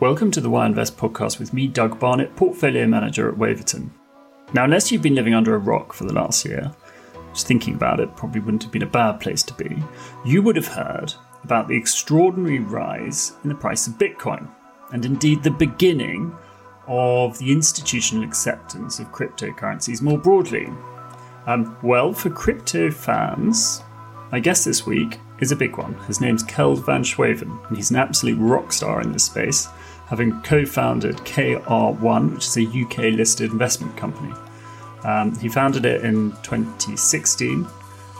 Welcome to the Why Invest podcast with me, Doug Barnett, portfolio manager at Waverton. Now, unless you've been living under a rock for the last year, just thinking about it probably wouldn't have been a bad place to be, you would have heard about the extraordinary rise in the price of Bitcoin, and indeed the beginning of the institutional acceptance of cryptocurrencies more broadly. Um, well, for crypto fans, my guest this week is a big one. His name's Kjeld van Schreven, and he's an absolute rock star in this space having co founded KR1, which is a UK listed investment company. Um, he founded it in 2016,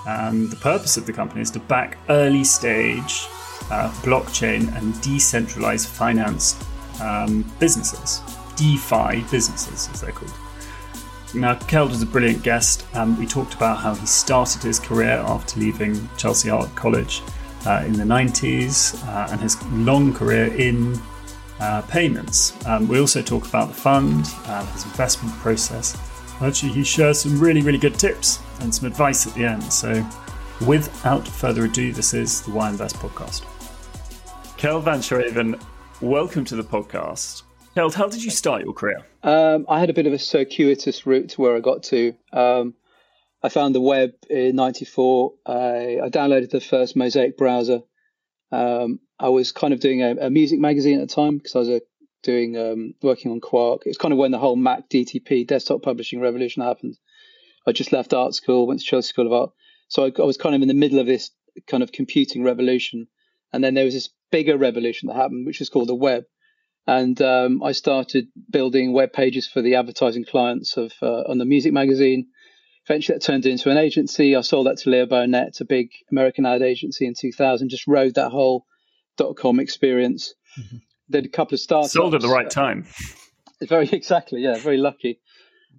and the purpose of the company is to back early stage uh, blockchain and decentralized finance um, businesses, DeFi businesses, as they're called. Now, Kjeld was a brilliant guest. Um, we talked about how he started his career after leaving Chelsea Art College uh, in the 90s uh, and his long career in uh, payments. Um, we also talk about the fund, uh, his investment process. Actually, he shares some really, really good tips and some advice at the end. So, without further ado, this is the Why Invest podcast. Kjeld van Schreven, welcome to the podcast. Kjeld, how did you start your career? Um, I had a bit of a circuitous route to where I got to. Um, I found the web in '94. I, I downloaded the first Mosaic browser. Um, I was kind of doing a, a music magazine at the time because I was a, uh, doing um, working on Quark. It's kind of when the whole Mac DTP desktop publishing revolution happened. I just left art school, went to Chelsea School of Art, so I, I was kind of in the middle of this kind of computing revolution, and then there was this bigger revolution that happened, which was called the web. And um, I started building web pages for the advertising clients of uh, on the music magazine. Eventually, that turned into an agency. I sold that to Leo Burnett, a big American ad agency, in 2000. Just rode that whole dot com experience. Mm-hmm. Did a couple of startups. Sold at the right time. Very exactly, yeah, very lucky.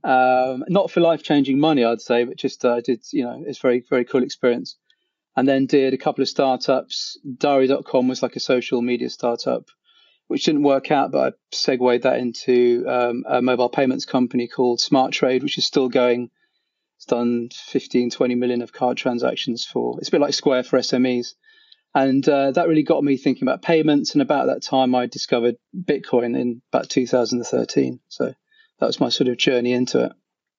Um, not for life changing money, I'd say, but just uh, did you know it's very very cool experience. And then did a couple of startups. Diary.com was like a social media startup, which didn't work out, but I segued that into um, a mobile payments company called Smart Trade, which is still going. It's done 15, 20 million of card transactions for. It's a bit like Square for SMEs. And uh, that really got me thinking about payments. And about that time, I discovered Bitcoin in about 2013. So that was my sort of journey into it.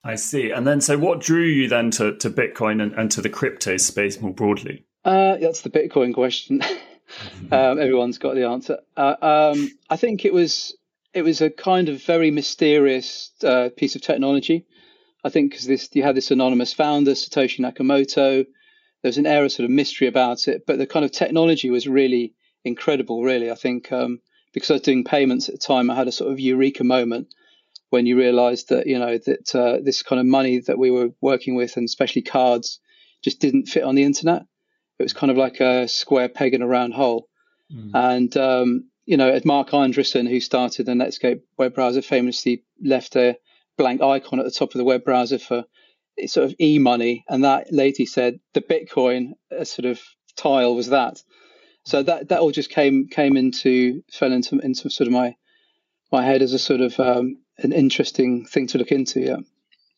I see. And then, so what drew you then to, to Bitcoin and, and to the crypto space more broadly? Uh, that's the Bitcoin question. um, everyone's got the answer. Uh, um, I think it was it was a kind of very mysterious uh, piece of technology. I think because this you had this anonymous founder, Satoshi Nakamoto, there was an air of sort of mystery about it, but the kind of technology was really incredible. Really, I think um, because I was doing payments at the time, I had a sort of eureka moment when you realised that you know that uh, this kind of money that we were working with, and especially cards, just didn't fit on the internet. It was kind of like a square peg in a round hole. Mm. And um, you know, Marc Andreessen, who started the Netscape web browser, famously left a blank icon at the top of the web browser for sort of e-money, and that lady said the Bitcoin uh, sort of tile was that. So that that all just came came into fell into into sort of my my head as a sort of um, an interesting thing to look into. Yeah.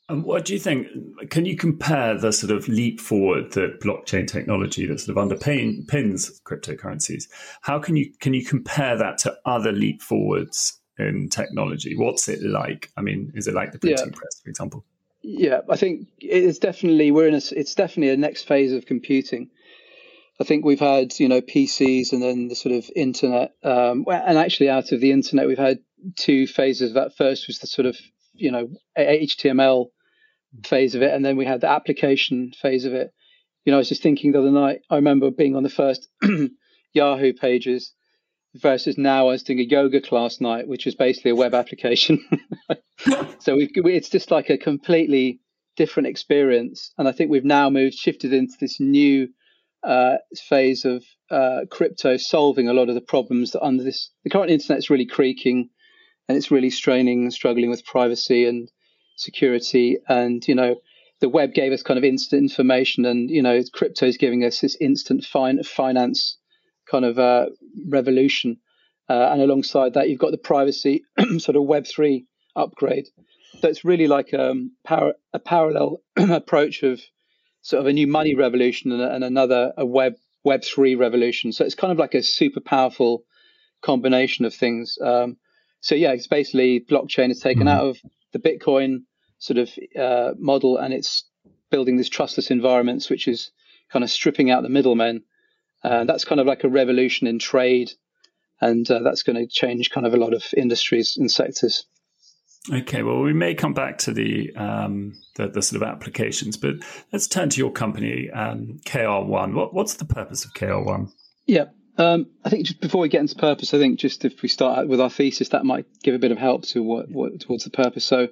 And what do you think? Can you compare the sort of leap forward that blockchain technology that sort of underpins cryptocurrencies? How can you can you compare that to other leap forwards in technology? What's it like? I mean, is it like the printing yeah. press, for example? Yeah, I think it's definitely we're in a it's definitely a next phase of computing. I think we've had you know PCs and then the sort of internet, um, and actually out of the internet we've had two phases. That first was the sort of you know HTML phase of it, and then we had the application phase of it. You know, I was just thinking the other night. I remember being on the first Yahoo pages versus now I was doing a yoga class night, which was basically a web application. so we, it's just like a completely different experience. And I think we've now moved, shifted into this new uh, phase of uh, crypto solving a lot of the problems that under this, the current internet's really creaking and it's really straining and struggling with privacy and security. And, you know, the web gave us kind of instant information and, you know, crypto is giving us this instant fin- finance kind of uh, revolution. Uh, and alongside that, you've got the privacy sort of Web3 upgrade. So it's really like um, par- a parallel approach of sort of a new money revolution and, and another a web Web3 revolution. So it's kind of like a super powerful combination of things. Um, so yeah, it's basically blockchain is taken mm-hmm. out of the Bitcoin sort of uh, model, and it's building these trustless environments, which is kind of stripping out the middlemen. Uh, that's kind of like a revolution in trade, and uh, that's going to change kind of a lot of industries and sectors. Okay, well, we may come back to the, um, the, the sort of applications, but let's turn to your company, um, KR1. What, what's the purpose of KR1? Yeah, um, I think just before we get into purpose, I think just if we start with our thesis, that might give a bit of help to what, what towards the purpose. So,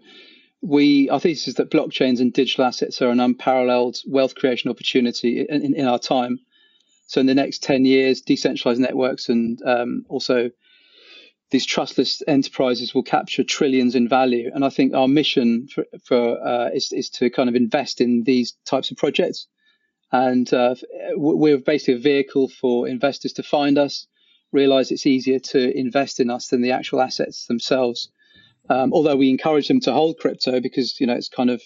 we our thesis is that blockchains and digital assets are an unparalleled wealth creation opportunity in, in, in our time. So, in the next ten years, decentralized networks and um, also these trustless enterprises will capture trillions in value. And I think our mission for, for uh, is, is to kind of invest in these types of projects. And uh, we're basically a vehicle for investors to find us, realize it's easier to invest in us than the actual assets themselves. Um, although we encourage them to hold crypto because you know it's kind of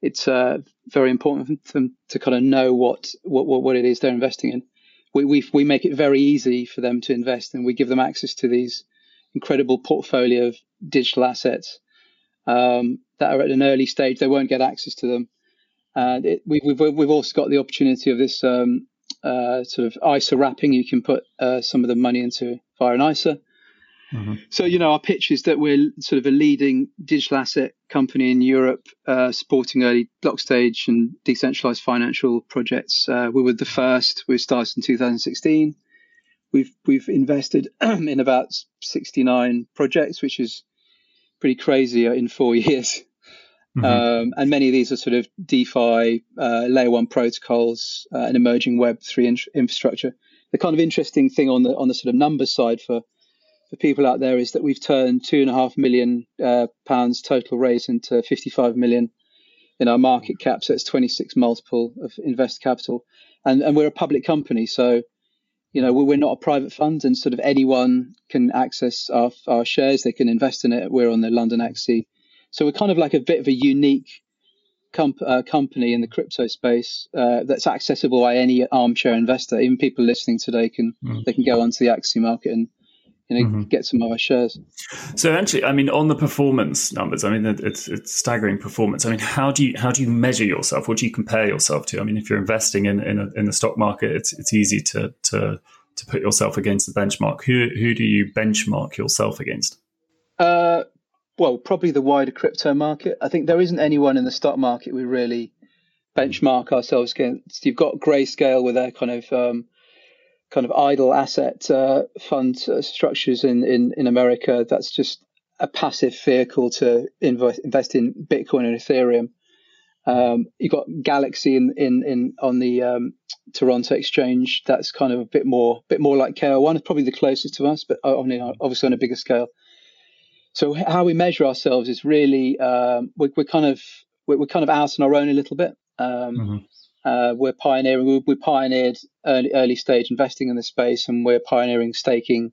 it's uh, very important for them to kind of know what, what what it is they're investing in. We, we we make it very easy for them to invest, and we give them access to these incredible portfolio of digital assets um, that are at an early stage. They won't get access to them. And it, we, have we've, we've also got the opportunity of this um, uh, sort of ISA wrapping. You can put uh, some of the money into via an ISA. Mm-hmm. So, you know, our pitch is that we're sort of a leading digital asset company in Europe, uh, supporting early block stage and decentralized financial projects. Uh, we were the first. We started in 2016 we've we've invested in about 69 projects, which is pretty crazy in four years. Mm-hmm. Um, and many of these are sort of DeFi, uh, layer one protocols, uh, and emerging Web three in- infrastructure. The kind of interesting thing on the on the sort of numbers side for for people out there is that we've turned two and a half million uh, pounds total raise into 55 million in our market cap. So it's 26 multiple of investor capital, and and we're a public company, so you know, we're not a private fund, and sort of anyone can access our, our shares. They can invest in it. We're on the London XC, so we're kind of like a bit of a unique comp- uh, company in the crypto space uh, that's accessible by any armchair investor. Even people listening today can mm. they can go onto the XC market and you know, mm-hmm. get some of our shares. So actually, I mean, on the performance numbers, I mean, it's it's staggering performance. I mean, how do you how do you measure yourself? What do you compare yourself to? I mean, if you're investing in in, a, in the stock market, it's it's easy to to to put yourself against the benchmark. Who who do you benchmark yourself against? Uh, well, probably the wider crypto market. I think there isn't anyone in the stock market we really benchmark ourselves against. You've got Grayscale with their kind of um, kind of idle asset uh, fund uh, structures in, in, in America. That's just a passive vehicle to invest, invest in Bitcoin and Ethereum. Um, you've got Galaxy in, in, in on the um, Toronto exchange. That's kind of a bit more bit more like KR1. It's probably the closest to us, but only obviously on a bigger scale. So how we measure ourselves is really um, we're, we're, kind of we're, kind of out on our own a little bit. Um, mm-hmm. Uh, we're pioneering. We, pioneered early, early stage investing in the space, and we're pioneering staking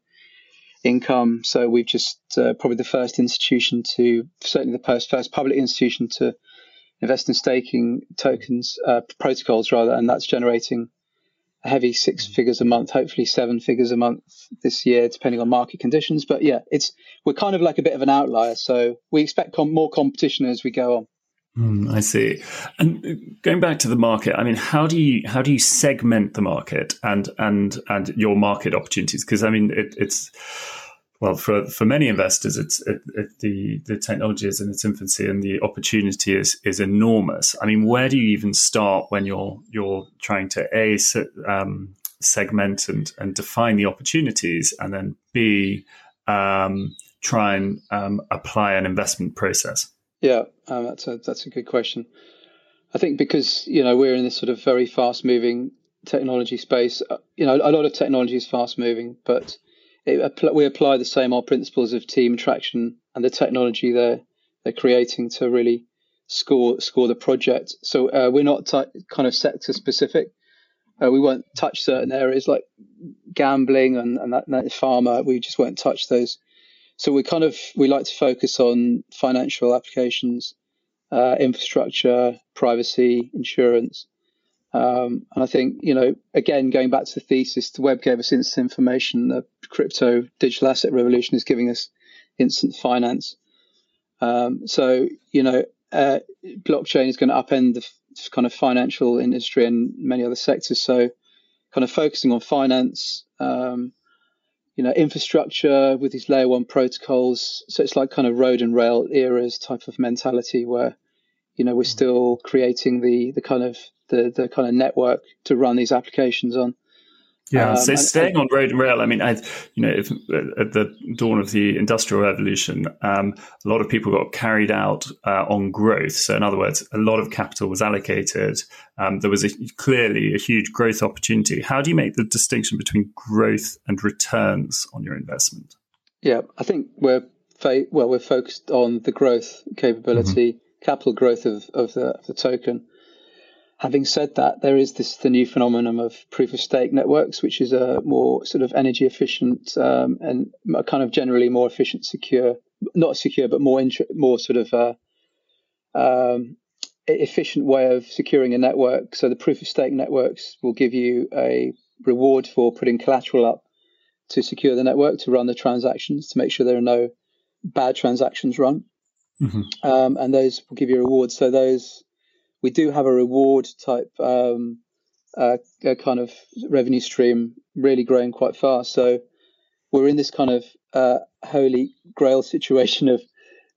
income. So we've just uh, probably the first institution to, certainly the first, first public institution to invest in staking tokens, uh, protocols rather, and that's generating a heavy six figures a month, hopefully seven figures a month this year, depending on market conditions. But yeah, it's we're kind of like a bit of an outlier, so we expect com- more competition as we go on. Mm, I see. And going back to the market, I mean, how do you how do you segment the market and and and your market opportunities? Because I mean, it, it's well for for many investors, it's it, it, the the technology is in its infancy and the opportunity is is enormous. I mean, where do you even start when you're you're trying to a um, segment and and define the opportunities, and then b um, try and um, apply an investment process? Yeah, um, that's a that's a good question. I think because you know we're in this sort of very fast moving technology space. Uh, you know, a lot of technology is fast moving, but it, we apply the same old principles of team traction and the technology they're they're creating to really score score the project. So uh, we're not t- kind of sector specific. Uh, we won't touch certain areas like gambling and, and that, that pharma. We just won't touch those so we kind of we like to focus on financial applications, uh, infrastructure, privacy, insurance, Um, and I think, you know, again, going back to the thesis, the web gave us instant information. The crypto digital asset revolution is giving us instant finance. Um, so, you know, uh, blockchain is going to upend the f- kind of financial industry and many other sectors. So, kind of focusing on finance, um, you know, infrastructure with these layer one protocols. So it's like kind of road and rail eras type of mentality where, you know, we're mm. still creating the the kind of the the kind of network to run these applications on. Yeah, um, so staying on road and rail, I mean, I, you know, if, at the dawn of the industrial revolution, um, a lot of people got carried out uh, on growth. So, in other words, a lot of capital was allocated. Um, there was a, clearly a huge growth opportunity. How do you make the distinction between growth and returns on your investment? Yeah, I think we're fa- well, we're focused on the growth capability, mm-hmm. capital growth of, of the, of the token. Having said that, there is this the new phenomenon of proof of stake networks, which is a more sort of energy efficient um, and kind of generally more efficient, secure, not secure, but more more sort of uh, um, efficient way of securing a network. So the proof of stake networks will give you a reward for putting collateral up to secure the network, to run the transactions, to make sure there are no bad transactions run. Mm-hmm. Um, and those will give you rewards. So those we do have a reward type um, uh, kind of revenue stream really growing quite fast. So we're in this kind of uh, holy grail situation of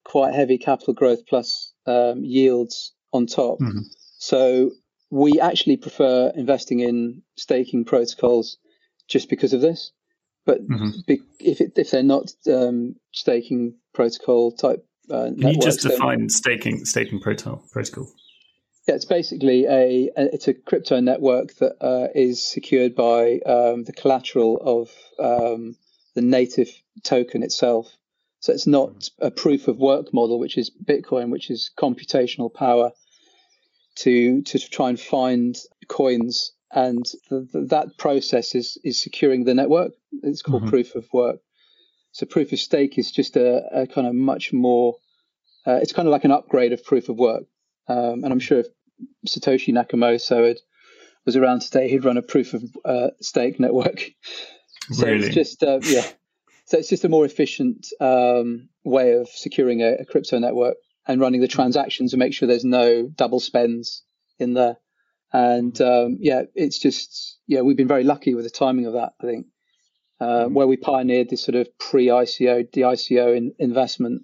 quite heavy capital growth plus um, yields on top. Mm-hmm. So we actually prefer investing in staking protocols just because of this. But mm-hmm. be, if it, if they're not um, staking protocol type, uh, can you just define staking staking protocol protocol? Yeah, it's basically a, it's a crypto network that uh, is secured by um, the collateral of um, the native token itself. So it's not a proof of work model, which is Bitcoin, which is computational power to to try and find coins, and the, the, that process is is securing the network. It's called mm-hmm. proof of work. So proof of stake is just a, a kind of much more. Uh, it's kind of like an upgrade of proof of work. Um, and I'm sure if Satoshi Nakamoto had, was around today, he'd run a proof of uh, stake network. so really? it's just uh, yeah. So it's just a more efficient um, way of securing a, a, crypto network and running the transactions and make sure there's no double spends in there. And um, yeah, it's just yeah, we've been very lucky with the timing of that. I think uh, mm-hmm. where we pioneered this sort of pre-ICO, de-ICO in, investment,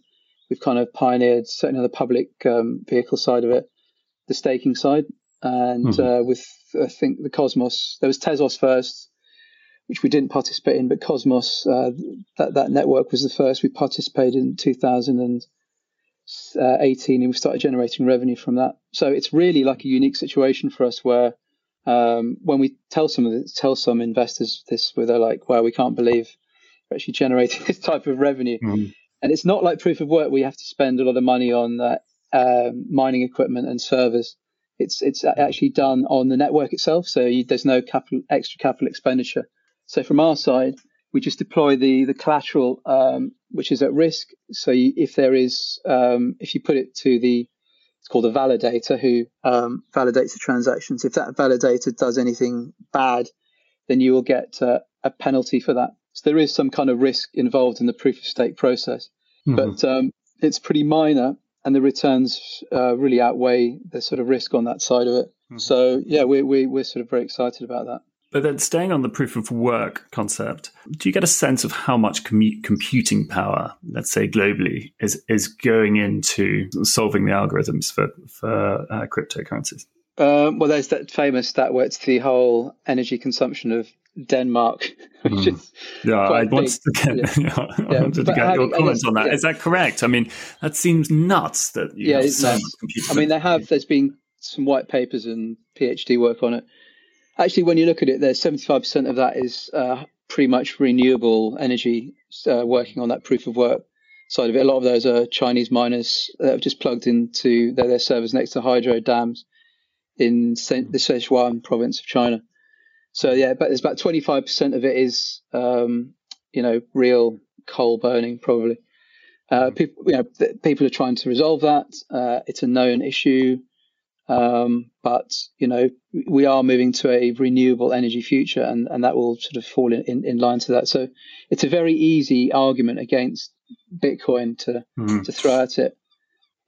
we've kind of pioneered certainly on the public um, vehicle side of it the staking side, and mm-hmm. uh, with I think the Cosmos. There was Tezos first, which we didn't participate in, but Cosmos uh, that that network was the first we participated in 2018, and we started generating revenue from that. So it's really like a unique situation for us where. Um, when we tell some tell some investors this, where they're like, "Wow, we can't believe we're actually generating this type of revenue," mm-hmm. and it's not like proof of work. We have to spend a lot of money on uh, um, mining equipment and servers. It's it's actually done on the network itself, so you, there's no capital extra capital expenditure. So from our side, we just deploy the the collateral um, which is at risk. So you, if there is, um, if you put it to the it's called a validator who um, validates the transactions. If that validator does anything bad, then you will get uh, a penalty for that. So there is some kind of risk involved in the proof of stake process, mm-hmm. but um, it's pretty minor and the returns uh, really outweigh the sort of risk on that side of it. Mm-hmm. So yeah, we, we we're sort of very excited about that. But then, staying on the proof of work concept, do you get a sense of how much com- computing power, let's say globally, is is going into solving the algorithms for for uh, cryptocurrencies? Um, well, there's that famous stat where it's the whole energy consumption of Denmark. Mm. yeah, I wanted to get, yeah. I wanted to get having, your comments on that. Yeah. Is that correct? I mean, that seems nuts that yeah, it's so nuts. I mean, they have. There's been some white papers and PhD work on it. Actually, when you look at it, there's 75% of that is uh, pretty much renewable energy uh, working on that proof of work side of it. A lot of those are Chinese miners that have just plugged into their, their servers next to hydro dams in the Sichuan province of China. So yeah, but there's about 25% of it is, um, you know, real coal burning probably. Uh, people, you know, th- people are trying to resolve that. Uh, it's a known issue. Um, but you know, we are moving to a renewable energy future, and, and that will sort of fall in, in, in line to that. So it's a very easy argument against Bitcoin to mm-hmm. to throw at it.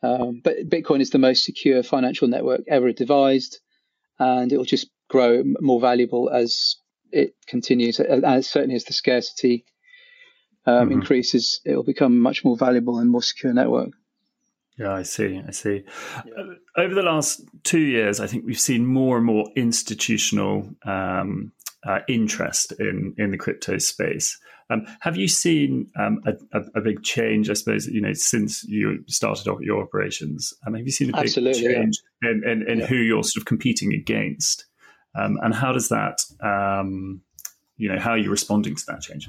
Um, but Bitcoin is the most secure financial network ever devised, and it will just grow more valuable as it continues. As certainly as the scarcity um, mm-hmm. increases, it will become much more valuable and more secure network. Yeah, I see. I see. Yeah. Uh, over the last two years, I think we've seen more and more institutional um, uh, interest in in the crypto space. Um, have you seen um, a, a, big change? I suppose you know since you started off your operations. Um, have you seen a big Absolutely, change yeah. in, in, in yeah. who you're sort of competing against, um, and how does that, um, you know, how are you responding to that change?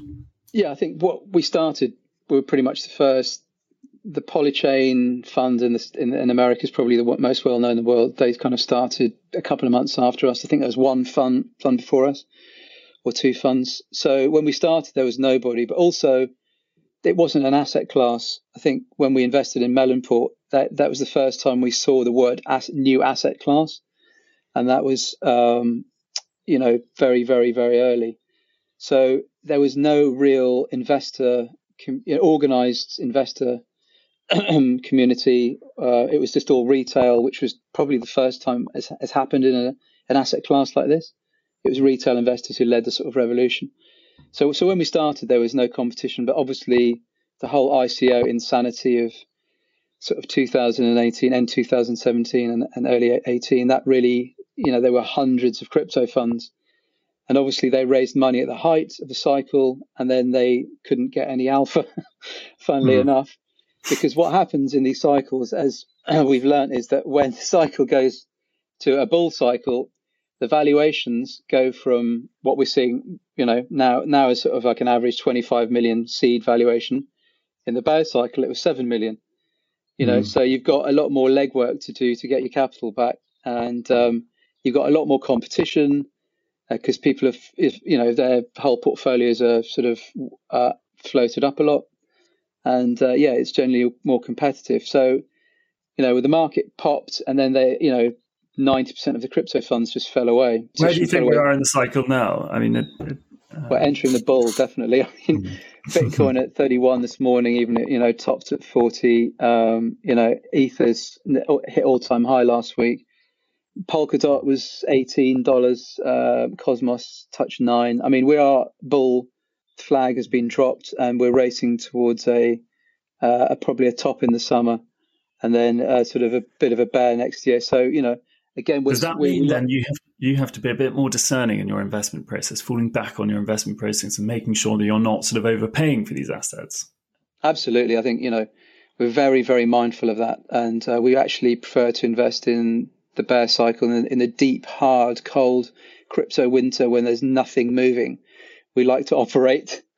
Yeah, I think what we started, we were pretty much the first the Polychain fund in, the, in, in America is probably the most well known in the world. They kind of started a couple of months after us. I think there was one fund fund before us, or two funds. So when we started, there was nobody. But also, it wasn't an asset class. I think when we invested in Melonport, that that was the first time we saw the word as, new asset class, and that was um, you know very very very early. So there was no real investor, know, organized investor community. Uh, it was just all retail, which was probably the first time has, has happened in a, an asset class like this. It was retail investors who led the sort of revolution. So, so when we started, there was no competition, but obviously the whole ICO insanity of sort of 2018 and 2017 and, and early 18, that really, you know, there were hundreds of crypto funds. And obviously they raised money at the height of the cycle and then they couldn't get any alpha, funnily mm. enough because what happens in these cycles, as we've learned, is that when the cycle goes to a bull cycle, the valuations go from what we're seeing, you know, now now is sort of like an average 25 million seed valuation. In the bear cycle, it was seven million. You know, mm. so you've got a lot more legwork to do to get your capital back, and um, you've got a lot more competition because uh, people have, if, you know, their whole portfolios are sort of uh, floated up a lot and uh, yeah, it's generally more competitive. So, you know, with the market popped, and then they, you know, ninety percent of the crypto funds just fell away. Where do you think we are in the cycle now? I mean, it, it, uh... we're entering the bull definitely. I mean, mm. Bitcoin at thirty-one this morning, even you know, topped at forty. Um, you know, Ether's hit all-time high last week. Polkadot was eighteen dollars. Uh, Cosmos touched nine. I mean, we are bull flag has been dropped, and we're racing towards a, uh, a probably a top in the summer, and then uh, sort of a bit of a bear next year. So you know, again, does that mean then you have you have to be a bit more discerning in your investment process, falling back on your investment process, and making sure that you're not sort of overpaying for these assets? Absolutely, I think you know we're very very mindful of that, and uh, we actually prefer to invest in the bear cycle in, in the deep, hard, cold crypto winter when there's nothing moving we like to operate.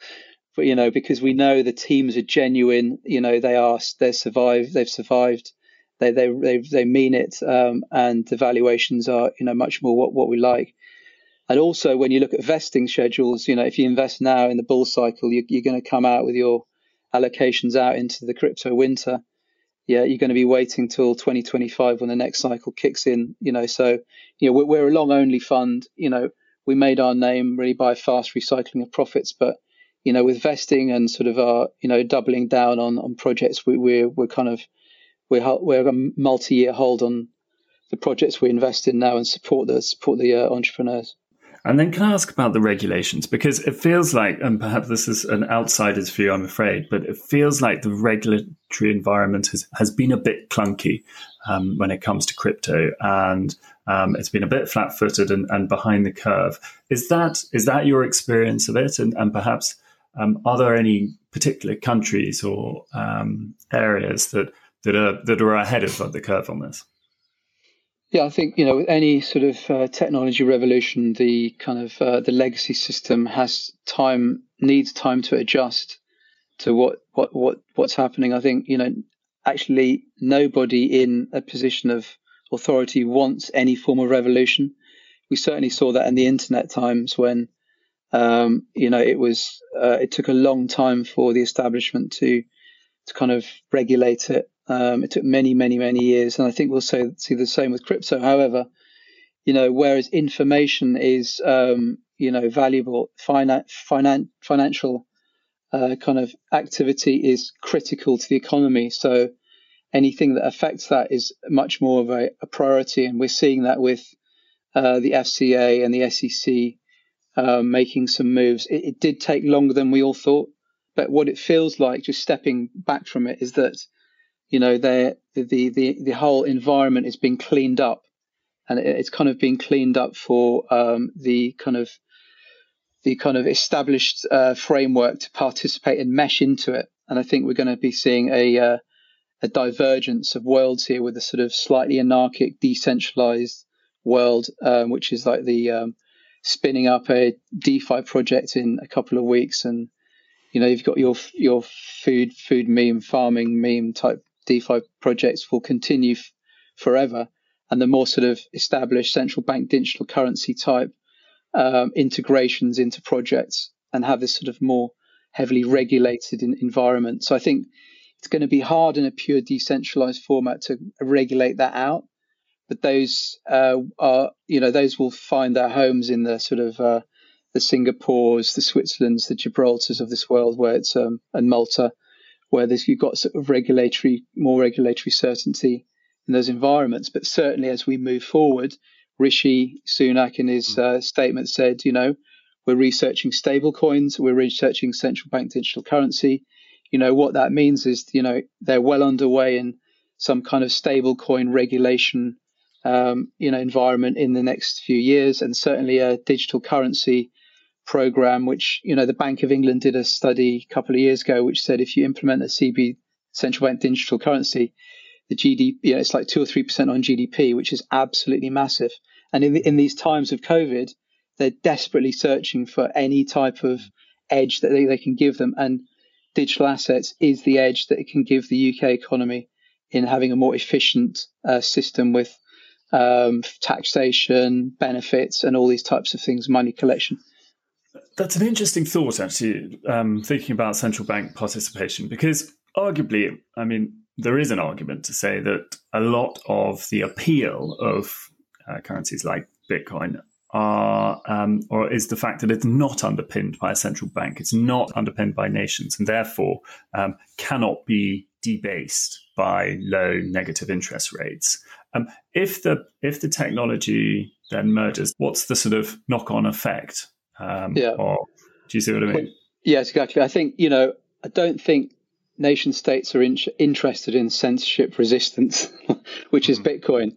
But you know, because we know the teams are genuine. You know, they are they survived. They've survived. They they they they mean it, um, and the valuations are you know much more what what we like. And also, when you look at vesting schedules, you know, if you invest now in the bull cycle, you, you're going to come out with your allocations out into the crypto winter. Yeah, you're going to be waiting till 2025 when the next cycle kicks in. You know, so you know we're, a long only fund. You know, we made our name really by fast recycling of profits. But you know, with vesting and sort of our you know doubling down on on projects, we, we're we're kind of we're we're a multi-year hold on the projects we invest in now and support the support the uh, entrepreneurs. And then can I ask about the regulations? Because it feels like, and perhaps this is an outsider's view, I'm afraid, but it feels like the regulatory environment has, has been a bit clunky um, when it comes to crypto. And um, it's been a bit flat footed and, and, behind the curve. Is that is that your experience of it? And, and perhaps um, are there any particular countries or um, areas that, that, are, that are ahead of the curve on this? Yeah, I think you know with any sort of uh, technology revolution, the kind of uh, the legacy system has time needs time to adjust to what what what what's happening. I think you know actually nobody in a position of authority wants any form of revolution. We certainly saw that in the internet times when um, you know it was uh, it took a long time for the establishment to to kind of regulate it Um, it took many, many, many years, and I think we'll say, see the same with crypto. However, you know, whereas information is, um, you know, valuable, finan- finan- financial uh, kind of activity is critical to the economy. So anything that affects that is much more of a, a priority, and we're seeing that with uh, the FCA and the SEC um, making some moves. It, it, did take longer than we all thought, but what it feels like, just stepping back from it, is that you know the the the, the whole environment is being cleaned up, and it, it's kind of being cleaned up for um, the kind of the kind of established uh, framework to participate and mesh into it. And I think we're going to be seeing a uh, a divergence of worlds here with a sort of slightly anarchic, decentralized world, um, which is like the um, spinning up a DeFi project in a couple of weeks, and you know you've got your your food food meme farming meme type DeFi projects will continue f- forever, and the more sort of established central bank digital currency type um, integrations into projects and have this sort of more heavily regulated environment. So I think it's going to be hard in a pure decentralized format to regulate that out but those uh, are you know those will find their homes in the sort of uh, the Singapores, the Switzerlands, the Gibraltars of this world, where it's um, and Malta, where there's you've got sort of regulatory more regulatory certainty in those environments. But certainly as we move forward, Rishi Sunak in his mm. uh, statement said, you know, we're researching stable coins, we're researching central bank digital currency. You know what that means is you know they're well underway in some kind of stable coin regulation um, you know environment in the next few years, and certainly a digital currency program, which you know the Bank of England did a study a couple of years ago, which said if you implement a CB central bank digital currency, the GDP, you know, it's like two or three percent on GDP, which is absolutely massive. And in, in these times of COVID, they're desperately searching for any type of edge that they, they can give them, and digital assets is the edge that it can give the UK economy in having a more efficient uh, system with um, taxation, benefits, and all these types of things, money collection. That's an interesting thought, actually, um, thinking about central bank participation, because arguably, I mean, there is an argument to say that a lot of the appeal of uh, currencies like Bitcoin are, um, or is the fact that it's not underpinned by a central bank, it's not underpinned by nations, and therefore um, cannot be debased by low negative interest rates. Um, if the if the technology then merges, what's the sort of knock on effect? Um, yeah. Or, do you see what I mean? Yes, exactly. I think you know. I don't think nation states are in- interested in censorship resistance, which is mm. Bitcoin,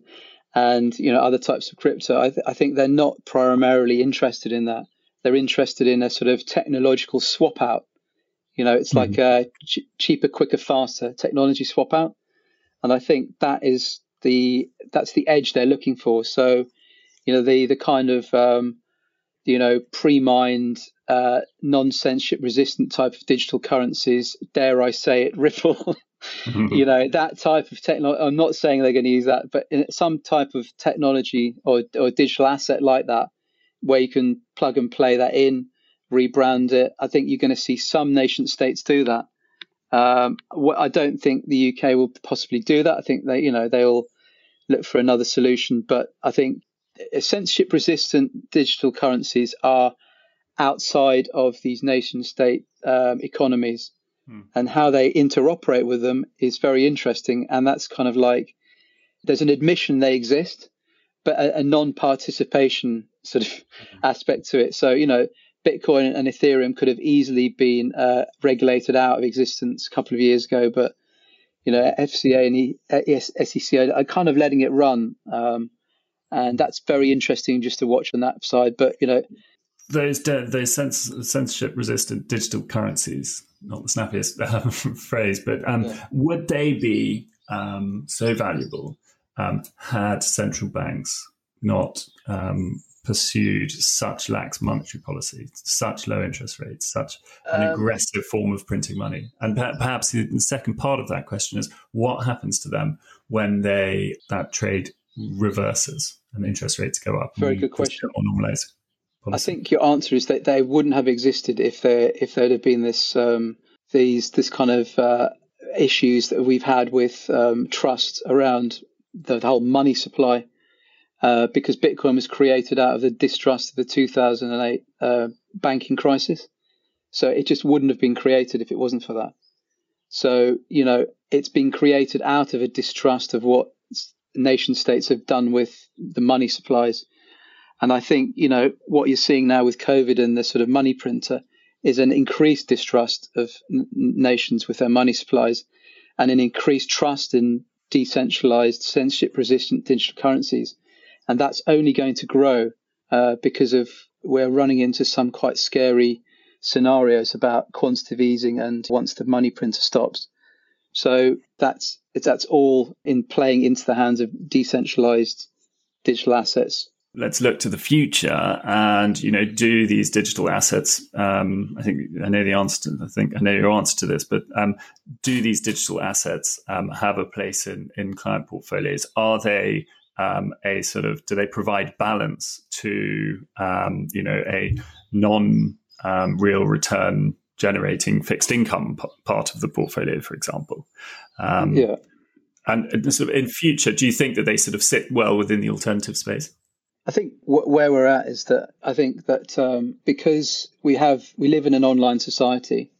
and you know other types of crypto. I, th- I think they're not primarily interested in that. They're interested in a sort of technological swap out. You know, it's mm. like a ch- cheaper, quicker, faster technology swap out, and I think that is the that's the edge they're looking for. So, you know, the the kind of um, you know pre-mined, uh, non-censorship resistant type of digital currencies. Dare I say it, Ripple. you know that type of technology. I'm not saying they're going to use that, but some type of technology or or digital asset like that, where you can plug and play that in, rebrand it. I think you're going to see some nation states do that. Um, I don't think the UK will possibly do that. I think they, you know, they'll look for another solution. But I think censorship resistant digital currencies are outside of these nation state um, economies. Hmm. And how they interoperate with them is very interesting. And that's kind of like there's an admission they exist, but a, a non participation sort of mm-hmm. aspect to it. So, you know, Bitcoin and Ethereum could have easily been uh, regulated out of existence a couple of years ago, but you know, FCA and SEC are kind of letting it run, um, and that's very interesting just to watch on that side. But you know, those those censorship resistant digital currencies, not the snappiest uh, phrase, but um, yeah. would they be um, so valuable um, had central banks not um, pursued such lax monetary policy, such low interest rates, such an um, aggressive form of printing money? And perhaps the second part of that question is what happens to them when they that trade reverses and interest rates go up? Very good question. Or normalize. I think your answer is that they wouldn't have existed if there if there'd have been this um, these this kind of uh, issues that we've had with um, trust around the, the, whole money supply, uh, because Bitcoin was created out of the distrust of the 2008 uh, banking crisis. So it just wouldn't have been created if it wasn't for that. So, you know, it's been created out of a distrust of what nation states have done with the money supplies. And I think, you know, what you're seeing now with COVID and the sort of money printer is an increased distrust of n- nations with their money supplies and an increased trust in decentralized, censorship resistant digital currencies. And that's only going to grow uh, because of we're running into some quite scary scenarios about quantitative easing and once the money printer stops. So that's that's all in playing into the hands of decentralized digital assets. Let's look to the future and you know do these digital assets. Um, I think I know the answer. To, I think I know your answer to this, but um, do these digital assets um, have a place in in client portfolios? Are they um, a sort of do they provide balance to um, you know a non um, real return generating fixed income p- part of the portfolio, for example. Um, yeah. And sort of in future, do you think that they sort of sit well within the alternative space? I think where we're at is that I think that um, because we have we live in an online society,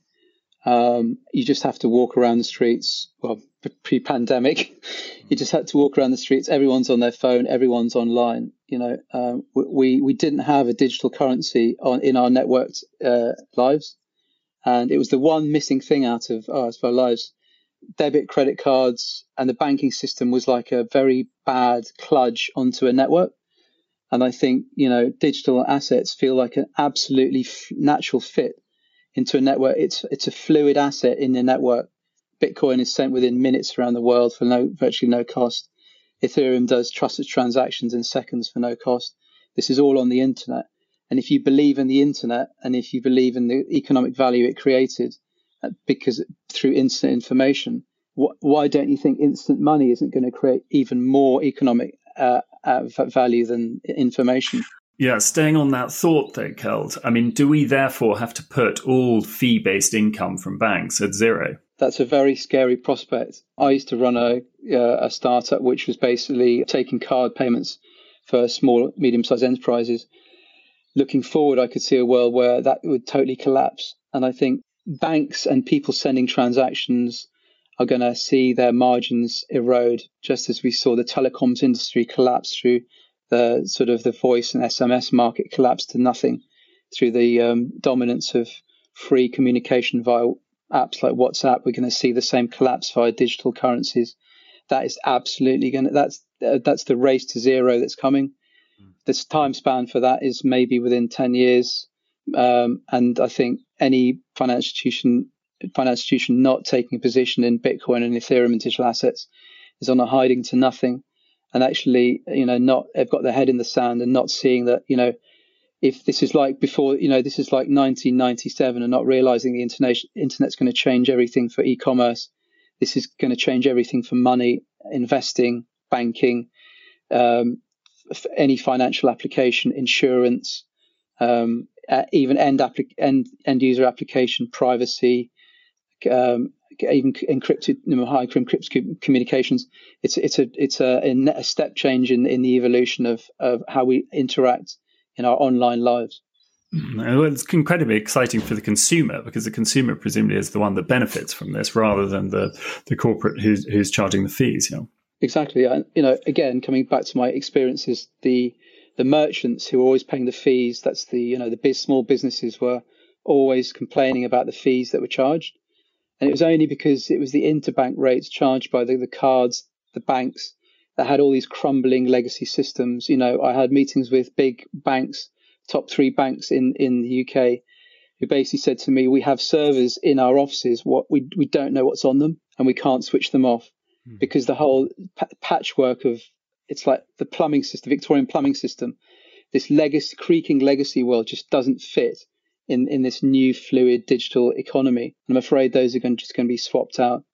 um, you just have to walk around the streets. Well, pre-pandemic, you just had to walk around the streets. Everyone's on their phone. Everyone's online. You know, um, we we didn't have a digital currency on in our networked uh, lives, and it was the one missing thing out of our, our lives. Debit, credit cards, and the banking system was like a very bad kludge onto a network. And I think you know, digital assets feel like an absolutely f- natural fit into a network. It's it's a fluid asset in the network. Bitcoin is sent within minutes around the world for no virtually no cost. Ethereum does trusted transactions in seconds for no cost. This is all on the internet. And if you believe in the internet and if you believe in the economic value it created, uh, because through instant information, wh- why don't you think instant money isn't going to create even more economic uh, value than information? Yeah, staying on that thought though, Kjeld, I mean, do we therefore have to put all fee based income from banks at zero? That's a very scary prospect. I used to run a, uh, a startup which was basically taking card payments for small, medium sized enterprises. Looking forward, I could see a world where that would totally collapse. And I think banks and people sending transactions are going to see their margins erode, just as we saw the telecoms industry collapse through the sort of the voice and SMS market collapse to nothing through the um, dominance of free communication via apps like WhatsApp. We're going to see the same collapse via digital currencies. That is absolutely going to that's uh, that's the race to zero that's coming. Mm. This time span for that is maybe within ten years, um, and I think any financial institution financial institution not taking a position in Bitcoin and Ethereum and digital assets is on a hiding to nothing and actually, you know, not have got their head in the sand and not seeing that, you know, if this is like before, you know, this is like 1997 and not realizing the internet, internet's going to change everything for e-commerce. This is going to change everything for money, investing, banking, um, any financial application, insurance, um, uh, even end, applic- end end user application, privacy, um, even encrypted, you know, high encrypted communications. It's it's a it's a, a step change in in the evolution of of how we interact in our online lives. Mm, well, it's incredibly exciting for the consumer because the consumer presumably is the one that benefits from this rather than the, the corporate who's, who's charging the fees. You know? Exactly. And, you know, again, coming back to my experiences, the the merchants who are always paying the fees, that's the, you know, the big, small businesses were always complaining about the fees that were charged. And it was only because it was the interbank rates charged by the, the cards, the banks that had all these crumbling legacy systems. You know, I had meetings with big banks, top three banks in, in the UK, who basically said to me, we have servers in our offices, what we, we don't know what's on them and we can't switch them off hmm. because the whole p- patchwork of it's like the plumbing system, the Victorian plumbing system, this legacy, creaking legacy world just doesn't fit in, in this new fluid digital economy. I'm afraid those are going, just going to be swapped out.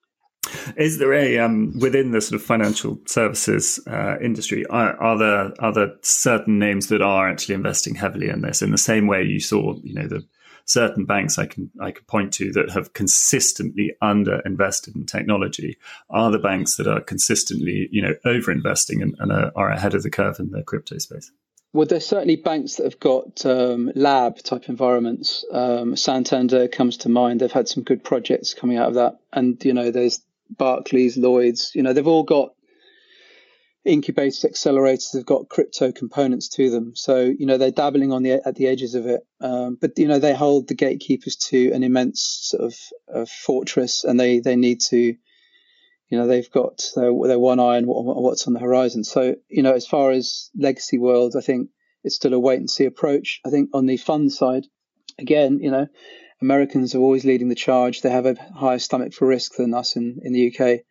Is there a um, within the sort of financial services uh, industry? Are, are, there are there certain names that are actually investing heavily in this in the same way you saw, you know, the certain banks I can I could point to that have consistently underinvested in technology are the banks that are consistently you know over investing and, and are, are, ahead of the curve in the crypto space. Well, there's certainly banks that have got um, lab type environments. Um, Santander comes to mind. They've had some good projects coming out of that, and you know, there's Barclays, Lloyd's. You know, they've all got incubators, accelerators they've got crypto components to them. So you know they're dabbling on the at the edges of it, um, but you know they hold the gatekeepers to an immense sort of, fortress, and they they need to, you know, they've got their, their one eye on what's on the horizon. So you know, as far as legacy world, I think it's still a wait and see approach. I think on the fund side, again, you know. Americans are always leading the charge. They have a higher stomach for risk than us in, in the UK.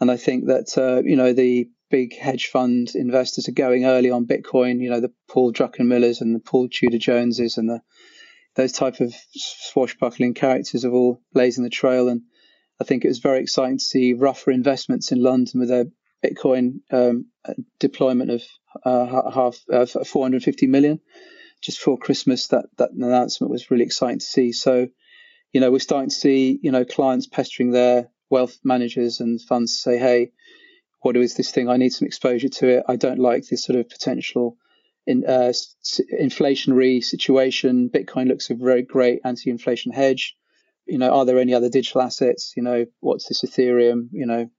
And I think that, uh, you know, the big hedge fund investors are going early on Bitcoin. You know, the Paul Druckenmillers and the Paul Tudor Joneses and the those type of swashbuckling characters are all blazing the trail. And I think it was very exciting to see Ruffer investments in London with a Bitcoin um, deployment of uh, half uh, 450 million just before Christmas. That that announcement was really exciting to see. So, you know, we're starting to see you know clients pestering their wealth managers and funds to say, hey, what is this thing? I need some exposure to it. I don't like this sort of potential in, uh, inflationary situation. Bitcoin looks a very great anti-inflation hedge. You know, are there any other digital assets? You know, what's this Ethereum? You know,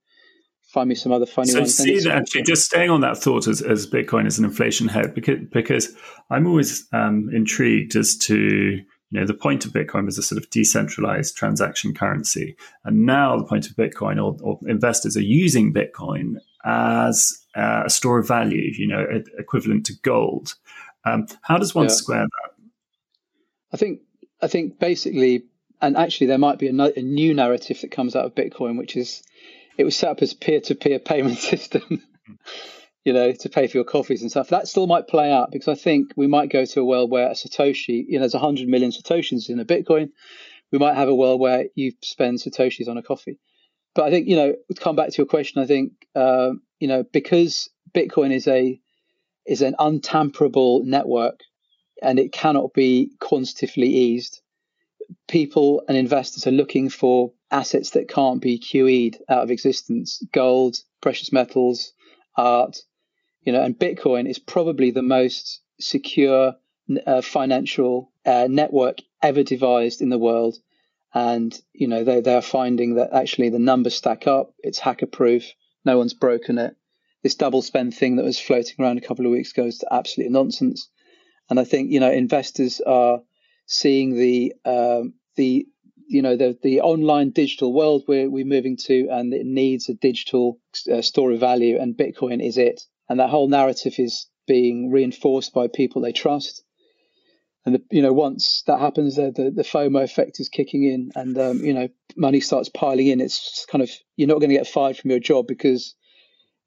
find me some other funny so ones. see that actually, just staying on that thought as, as Bitcoin as an inflation hedge, because because I'm always um, intrigued as to you know, the point of Bitcoin was a sort of decentralized transaction currency. And now the point of Bitcoin or, or investors are using Bitcoin as uh, a store of value, you know, equivalent to gold. Um, how does one yeah. square that? I think, I think basically, and actually there might be a, no, a new narrative that comes out of Bitcoin, which is it was set up as a peer-to-peer payment system you know, to pay for your coffees and stuff. That still might play out because I think we might go to a world where a Satoshi, you know, there's 100 million Satoshis in a Bitcoin. We might have a world where you spend Satoshis on a coffee. But I think, you know, to come back to your question, I think, uh, you know, because Bitcoin is a is an untamperable network and it cannot be quantitatively eased, people and investors are looking for assets that can't be QE'd out of existence gold, precious metals, art, you know, and Bitcoin is probably the most secure uh, financial uh, network ever devised in the world. And, you know, they, they're finding that actually the numbers stack up. It's hacker proof. No one's broken it. This double spend thing that was floating around a couple of weeks ago is absolutely nonsense. And I think, you know, investors are seeing the, um, the, you know, the, the online digital world we're, we're moving to, and it needs a digital uh, store of value, and Bitcoin is it and that whole narrative is being reinforced by people they trust. And the, you know, once that happens, the, the, the FOMO effect is kicking in, and um, you know, money starts piling in. It's kind of you're not going to get fired from your job because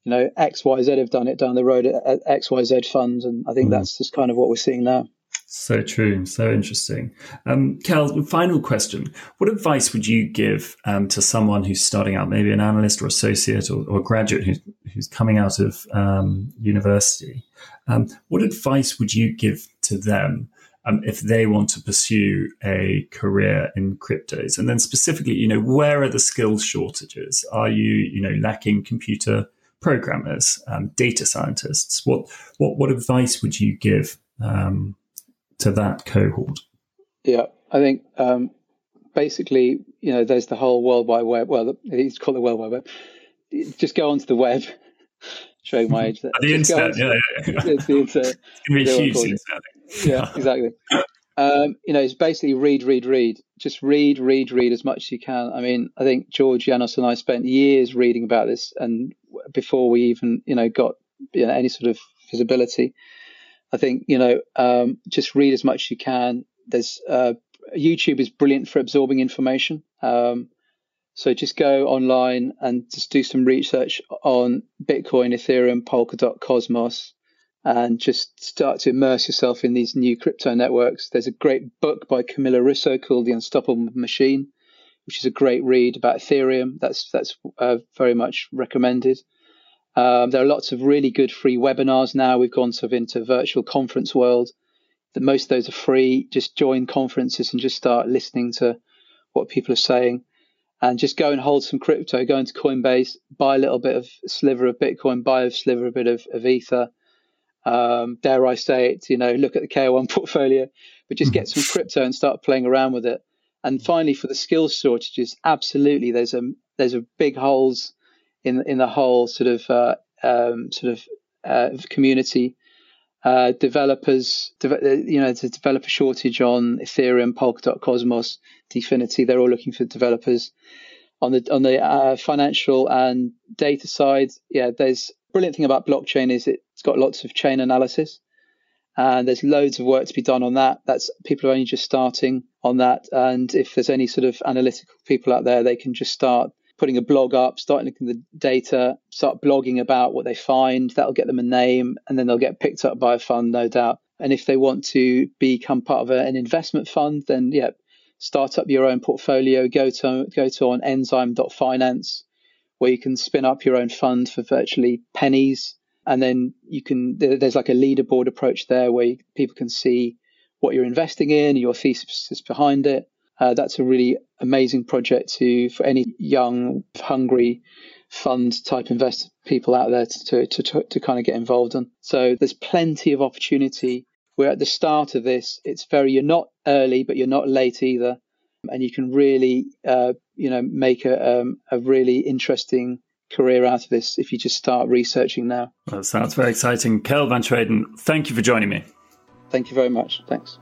you know X, Y, Z have done it down the road at X, Y, Z funds, and I think mm. that's just kind of what we're seeing now. So true, so interesting. Um, Cal, final question. What advice would you give um, to someone who's starting out, maybe an analyst or associate or, or graduate who's, who's coming out of um, university? Um, what advice would you give to them um, if they want to pursue a career in cryptos? And then specifically, you know, where are the skills shortages? Are you, you know, lacking computer programmers, um, data scientists? What, what, what advice would you give um, to that cohort? Yeah, I think um, basically, you know, there's the whole World Wide Web. Well, he's called the World Wide Web. Just go onto the web. Showing my age. There. the internet, yeah, yeah. It's the internet. It's going to be a huge internet. Yeah, exactly. Um, you know, it's basically read, read, read. Just read, read, read as much as you can. I mean, I think George Yanos and I spent years reading about this, and before we even, you know, got you know, any sort of visibility. I think you know um, just read as much as you can. There's uh, YouTube is brilliant for absorbing information. Um, so just go online and just do some research on Bitcoin, Ethereum, Polkadot, Cosmos, and just start to immerse yourself in these new crypto networks. There's a great book by Camila Russo called The Unstoppable Machine, which is a great read about Ethereum. That's that's uh, very much recommended. Um, there are lots of really good free webinars now. We've gone sort of into virtual conference world. The most of those are free. Just join conferences and just start listening to what people are saying and just go and hold some crypto. Go into Coinbase, buy a little bit of sliver of Bitcoin, buy a sliver a bit of, of Ether. Um, dare I say it? You know, look at the KR1 portfolio, but just get some crypto and start playing around with it. And finally, for the skills shortages, absolutely, there's a there's a big holes in in the whole sort of uh, um, sort of uh, community. Uh, developers, de- you know, a developer shortage on Ethereum, Polkadot, Cosmos, Dfinity. They're all looking for developers. On the on the uh, financial and data side, yeah, there's brilliant thing about blockchain is it's got lots of chain analysis, and there's loads of work to be done on that. That's people are only just starting on that, and if there's any sort of analytical people out there, they can just start putting a blog up, start looking at the data, start blogging about what they find. That'll get them a name, and then they'll get picked up by a fund, no doubt. And if they want to become part of a, an investment fund, then yeah, start up your own portfolio. Go to go to on enzyme.finance, where you can spin up your own fund for virtually pennies, and then you can. There's like a leaderboard approach there, where people can see what you're investing in, your thesis behind it, uh, that's a really amazing project to for any young, hungry fund type investor people out there to, to, to, to kind of get involved in. So there's plenty of opportunity. We're at the start of this. It's very, you're not early, but you're not late either. And you can really, uh, you know, make a, um, a really interesting career out of this if you just start researching now. That sounds very exciting. Kjeld van Schreven, thank you for joining me. Thank you very much. Thanks.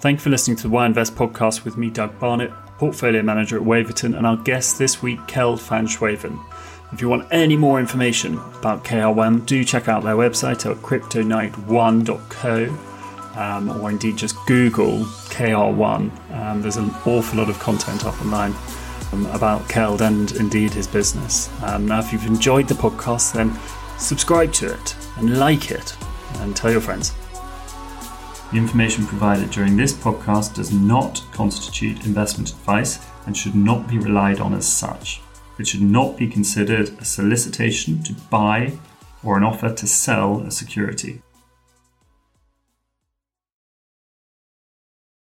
Thank you for listening to the Why Invest podcast with me, Doug Barnett, portfolio manager at Waverton, and our guest this week, Kjeld van Schreven. If you want any more information about KR1, do check out their website at cryptonight1.co um, or indeed just Google KR1. Um, there's an awful lot of content up online um, about Kjeld and indeed his business. Um, now, if you've enjoyed the podcast, then subscribe to it and like it and tell your friends. The information provided during this podcast does not constitute investment advice and should not be relied on as such. It should not be considered a solicitation to buy or an offer to sell a security.